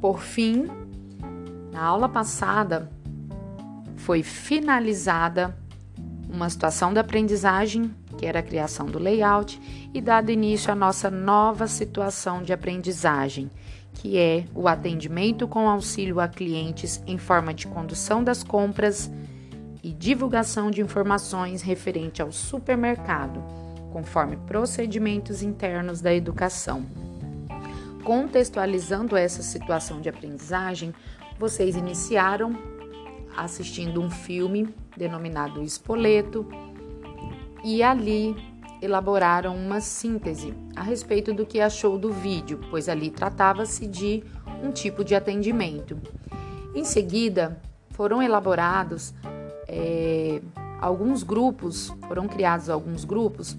Por fim, na aula passada foi finalizada uma situação da aprendizagem, que era a criação do layout, e dado início à nossa nova situação de aprendizagem, que é o atendimento com auxílio a clientes em forma de condução das compras e divulgação de informações referente ao supermercado, conforme procedimentos internos da educação. Contextualizando essa situação de aprendizagem, vocês iniciaram assistindo um filme denominado Espoleto e ali elaboraram uma síntese a respeito do que achou do vídeo, pois ali tratava-se de um tipo de atendimento. Em seguida, foram elaborados é, alguns grupos, foram criados alguns grupos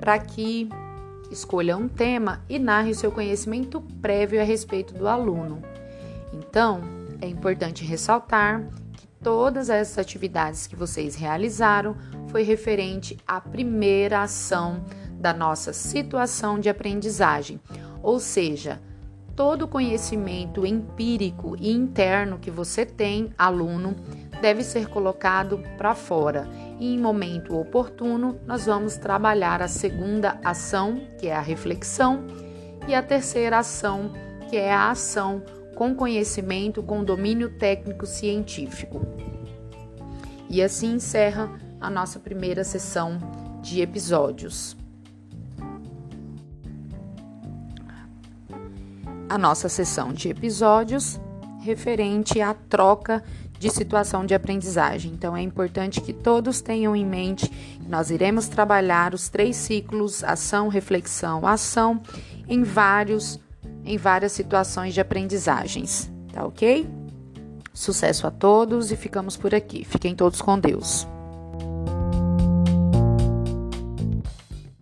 para que escolha um tema e narre o seu conhecimento prévio a respeito do aluno. Então, é importante ressaltar que todas essas atividades que vocês realizaram foi referente à primeira ação da nossa situação de aprendizagem, ou seja, todo o conhecimento empírico e interno que você tem, aluno, deve ser colocado para fora e em momento oportuno nós vamos trabalhar a segunda ação, que é a reflexão, e a terceira ação, que é a ação com conhecimento, com domínio técnico científico. E assim encerra a nossa primeira sessão de episódios. A nossa sessão de episódios referente à troca de situação de aprendizagem. Então é importante que todos tenham em mente que nós iremos trabalhar os três ciclos ação, reflexão, ação em vários em várias situações de aprendizagens, tá OK? Sucesso a todos e ficamos por aqui. Fiquem todos com Deus.